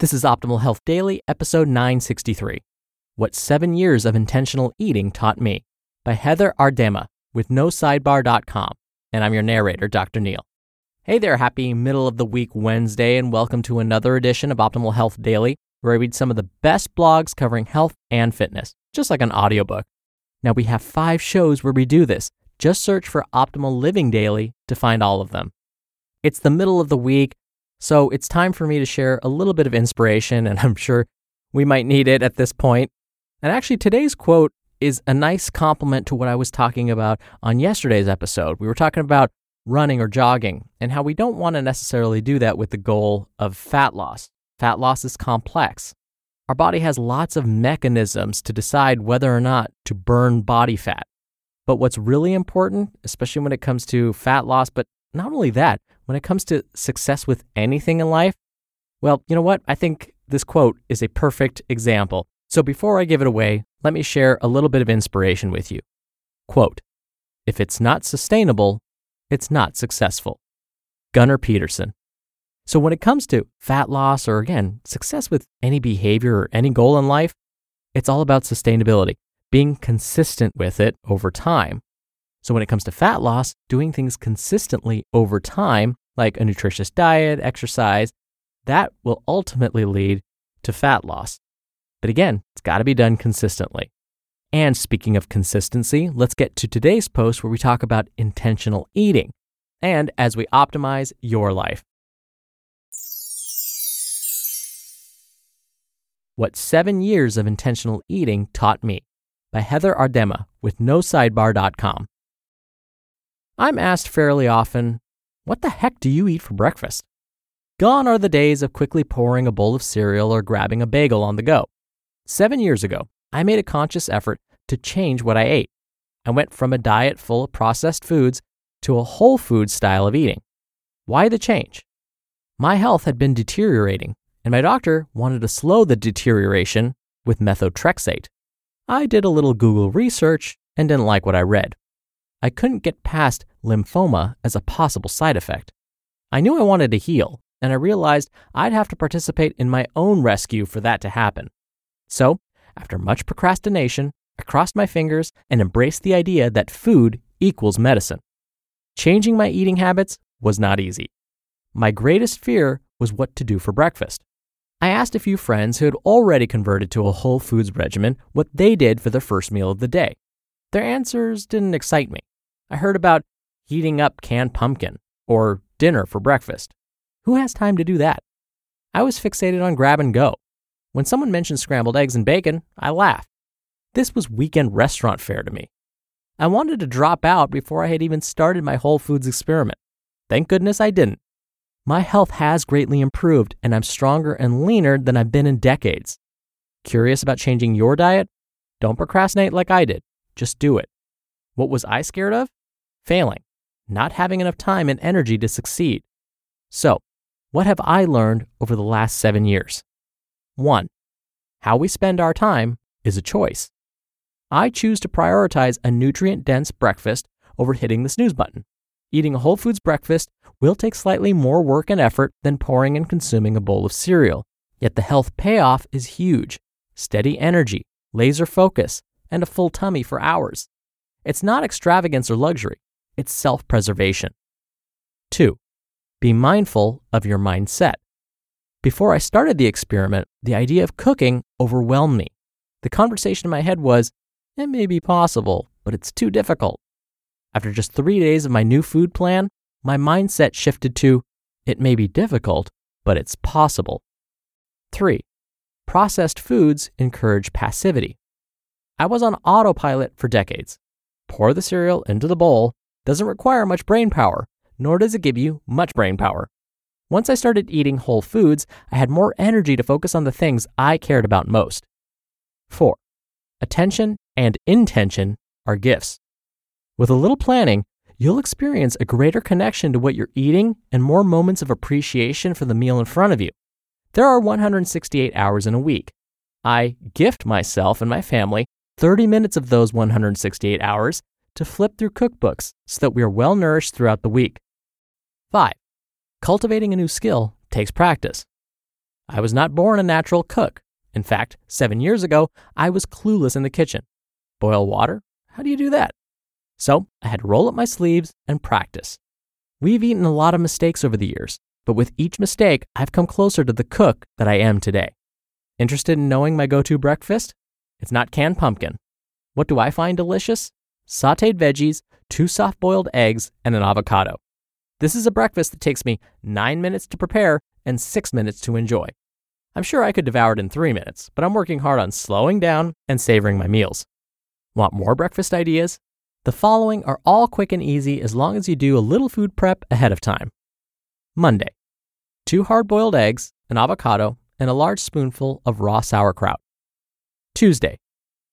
This is Optimal Health Daily, episode 963 What Seven Years of Intentional Eating Taught Me by Heather Aardema with NoSidebar.com. And I'm your narrator, Dr. Neal. Hey there, happy middle of the week Wednesday, and welcome to another edition of Optimal Health Daily, where I read some of the best blogs covering health and fitness, just like an audiobook. Now, we have five shows where we do this. Just search for Optimal Living Daily to find all of them. It's the middle of the week. So it's time for me to share a little bit of inspiration, and I'm sure we might need it at this point. And actually, today's quote is a nice complement to what I was talking about on yesterday's episode. We were talking about running or jogging and how we don't want to necessarily do that with the goal of fat loss. Fat loss is complex. Our body has lots of mechanisms to decide whether or not to burn body fat. But what's really important, especially when it comes to fat loss, but not only that, when it comes to success with anything in life, well, you know what? I think this quote is a perfect example. So before I give it away, let me share a little bit of inspiration with you. Quote If it's not sustainable, it's not successful. Gunnar Peterson. So when it comes to fat loss or again, success with any behavior or any goal in life, it's all about sustainability, being consistent with it over time. So when it comes to fat loss, doing things consistently over time like a nutritious diet, exercise, that will ultimately lead to fat loss. But again, it's got to be done consistently. And speaking of consistency, let's get to today's post where we talk about intentional eating and as we optimize your life. What Seven Years of Intentional Eating Taught Me by Heather Aardema with NoSidebar.com. I'm asked fairly often what the heck do you eat for breakfast? Gone are the days of quickly pouring a bowl of cereal or grabbing a bagel on the go. Seven years ago, I made a conscious effort to change what I ate. I went from a diet full of processed foods to a whole food style of eating. Why the change? My health had been deteriorating, and my doctor wanted to slow the deterioration with methotrexate. I did a little Google research and didn't like what I read. I couldn't get past lymphoma as a possible side effect. I knew I wanted to heal, and I realized I'd have to participate in my own rescue for that to happen. So, after much procrastination, I crossed my fingers and embraced the idea that food equals medicine. Changing my eating habits was not easy. My greatest fear was what to do for breakfast. I asked a few friends who had already converted to a whole foods regimen what they did for their first meal of the day. Their answers didn't excite me. I heard about heating up canned pumpkin or dinner for breakfast. Who has time to do that? I was fixated on grab and go. When someone mentioned scrambled eggs and bacon, I laughed. This was weekend restaurant fare to me. I wanted to drop out before I had even started my Whole Foods experiment. Thank goodness I didn't. My health has greatly improved and I'm stronger and leaner than I've been in decades. Curious about changing your diet? Don't procrastinate like I did. Just do it. What was I scared of? Failing. not having enough time and energy to succeed. So, what have I learned over the last seven years? One, how we spend our time is a choice. I choose to prioritize a nutrient dense breakfast over hitting the snooze button. Eating a Whole Foods breakfast will take slightly more work and effort than pouring and consuming a bowl of cereal. Yet the health payoff is huge steady energy, laser focus, and a full tummy for hours. It's not extravagance or luxury, it's self preservation. Two, be mindful of your mindset. Before I started the experiment, the idea of cooking overwhelmed me. The conversation in my head was, it may be possible, but it's too difficult. After just three days of my new food plan, my mindset shifted to, it may be difficult, but it's possible. 3. Processed foods encourage passivity. I was on autopilot for decades. Pour the cereal into the bowl doesn't require much brain power, nor does it give you much brain power. Once I started eating whole foods, I had more energy to focus on the things I cared about most. 4. Attention and intention are gifts. With a little planning, you'll experience a greater connection to what you're eating and more moments of appreciation for the meal in front of you. There are 168 hours in a week. I gift myself and my family 30 minutes of those 168 hours to flip through cookbooks so that we are well nourished throughout the week. 5. Cultivating a new skill takes practice. I was not born a natural cook. In fact, seven years ago, I was clueless in the kitchen. Boil water? How do you do that? So I had to roll up my sleeves and practice. We've eaten a lot of mistakes over the years, but with each mistake, I've come closer to the cook that I am today. Interested in knowing my go to breakfast? It's not canned pumpkin. What do I find delicious? Sauteed veggies, two soft boiled eggs, and an avocado. This is a breakfast that takes me nine minutes to prepare and six minutes to enjoy. I'm sure I could devour it in three minutes, but I'm working hard on slowing down and savoring my meals. Want more breakfast ideas? The following are all quick and easy as long as you do a little food prep ahead of time. Monday, two hard boiled eggs, an avocado, and a large spoonful of raw sauerkraut. Tuesday,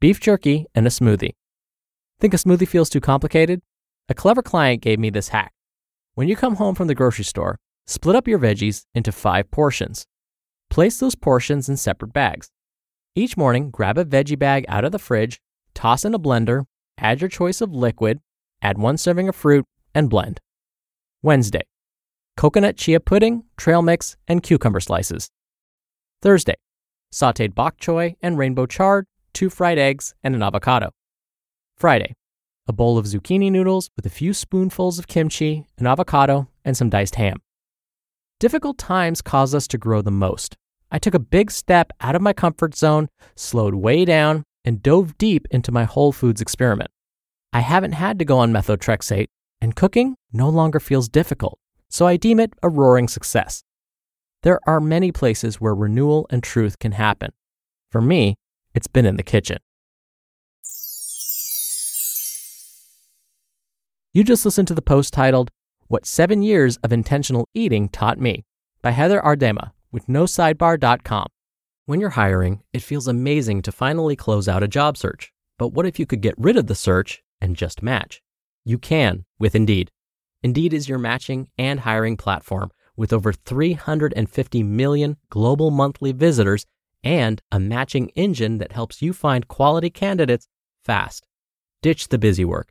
beef jerky and a smoothie. Think a smoothie feels too complicated? A clever client gave me this hack. When you come home from the grocery store, split up your veggies into five portions. Place those portions in separate bags. Each morning, grab a veggie bag out of the fridge, toss in a blender, add your choice of liquid, add one serving of fruit, and blend. Wednesday, coconut chia pudding, trail mix, and cucumber slices. Thursday, sauteed bok choy and rainbow chard, two fried eggs, and an avocado. Friday, a bowl of zucchini noodles with a few spoonfuls of kimchi, an avocado, and some diced ham. Difficult times cause us to grow the most. I took a big step out of my comfort zone, slowed way down, and dove deep into my Whole Foods experiment. I haven't had to go on methotrexate, and cooking no longer feels difficult, so I deem it a roaring success. There are many places where renewal and truth can happen. For me, it's been in the kitchen. You just listened to the post titled, What Seven Years of Intentional Eating Taught Me by Heather Aardema with NoSidebar.com. When you're hiring, it feels amazing to finally close out a job search. But what if you could get rid of the search and just match? You can with Indeed. Indeed is your matching and hiring platform with over 350 million global monthly visitors and a matching engine that helps you find quality candidates fast. Ditch the busy work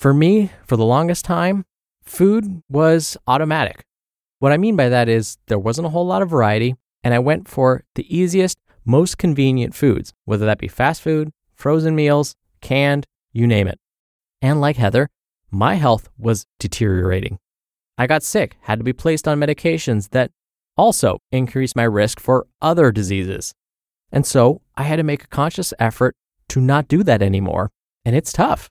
For me, for the longest time, food was automatic. What I mean by that is there wasn't a whole lot of variety, and I went for the easiest, most convenient foods, whether that be fast food, frozen meals, canned, you name it. And like Heather, my health was deteriorating. I got sick, had to be placed on medications that also increased my risk for other diseases. And so I had to make a conscious effort to not do that anymore, and it's tough.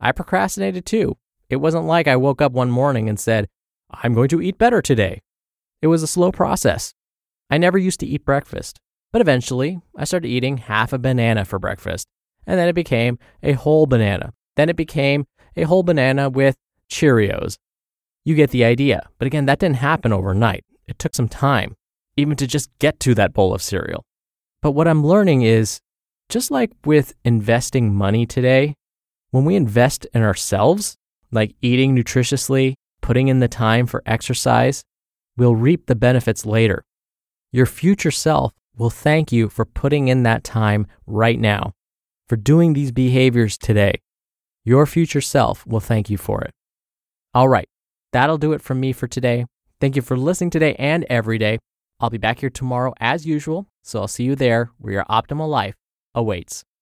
I procrastinated too. It wasn't like I woke up one morning and said, I'm going to eat better today. It was a slow process. I never used to eat breakfast, but eventually I started eating half a banana for breakfast, and then it became a whole banana. Then it became a whole banana with Cheerios. You get the idea. But again, that didn't happen overnight. It took some time, even to just get to that bowl of cereal. But what I'm learning is just like with investing money today, when we invest in ourselves, like eating nutritiously, putting in the time for exercise, we'll reap the benefits later. Your future self will thank you for putting in that time right now, for doing these behaviors today. Your future self will thank you for it. All right, that'll do it from me for today. Thank you for listening today and every day. I'll be back here tomorrow as usual, so I'll see you there where your optimal life awaits.